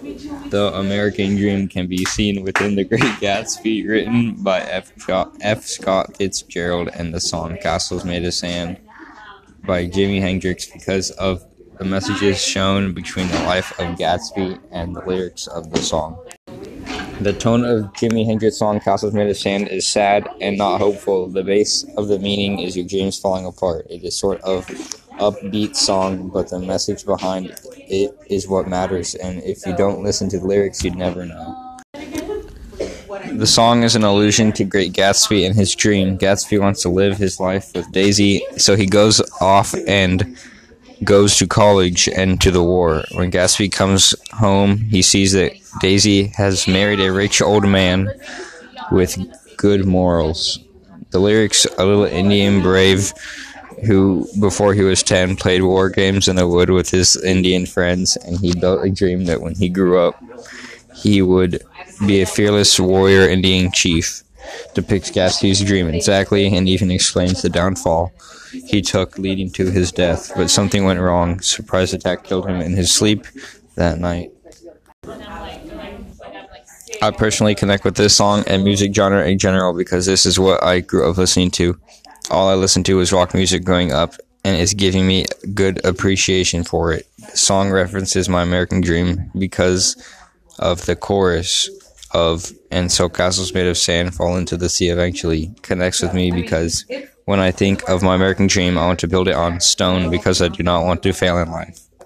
The American Dream can be seen within The Great Gatsby, written by F. Scott, F. Scott Fitzgerald, and the song Castles Made of Sand by Jimi Hendrix because of the messages shown between the life of Gatsby and the lyrics of the song. The tone of Jimi Hendrix's song Castles Made of Sand is sad and not hopeful. The base of the meaning is your dreams falling apart. It is sort of upbeat song, but the message behind it is what matters, and if you don't listen to the lyrics, you'd never know. The song is an allusion to Great Gatsby and his dream. Gatsby wants to live his life with Daisy, so he goes off and goes to college and to the war. When Gatsby comes home, he sees that Daisy has married a rich old man with good morals. The lyrics, a little Indian brave who, before he was 10, played war games in the wood with his Indian friends, and he built a dream that when he grew up, he would be a fearless warrior Indian chief. Depicts Gatsby's dream exactly and even explains the downfall he took leading to his death, but something went wrong. Surprise attack killed him in his sleep that night. I personally connect with this song and music genre in general because this is what I grew up listening to all I listened to was rock music growing up, and it's giving me good appreciation for it. The song references my American dream because of the chorus of and so castles made of sand fall into the sea eventually connects with me because when I think of my American dream, I want to build it on stone because I do not want to fail in life.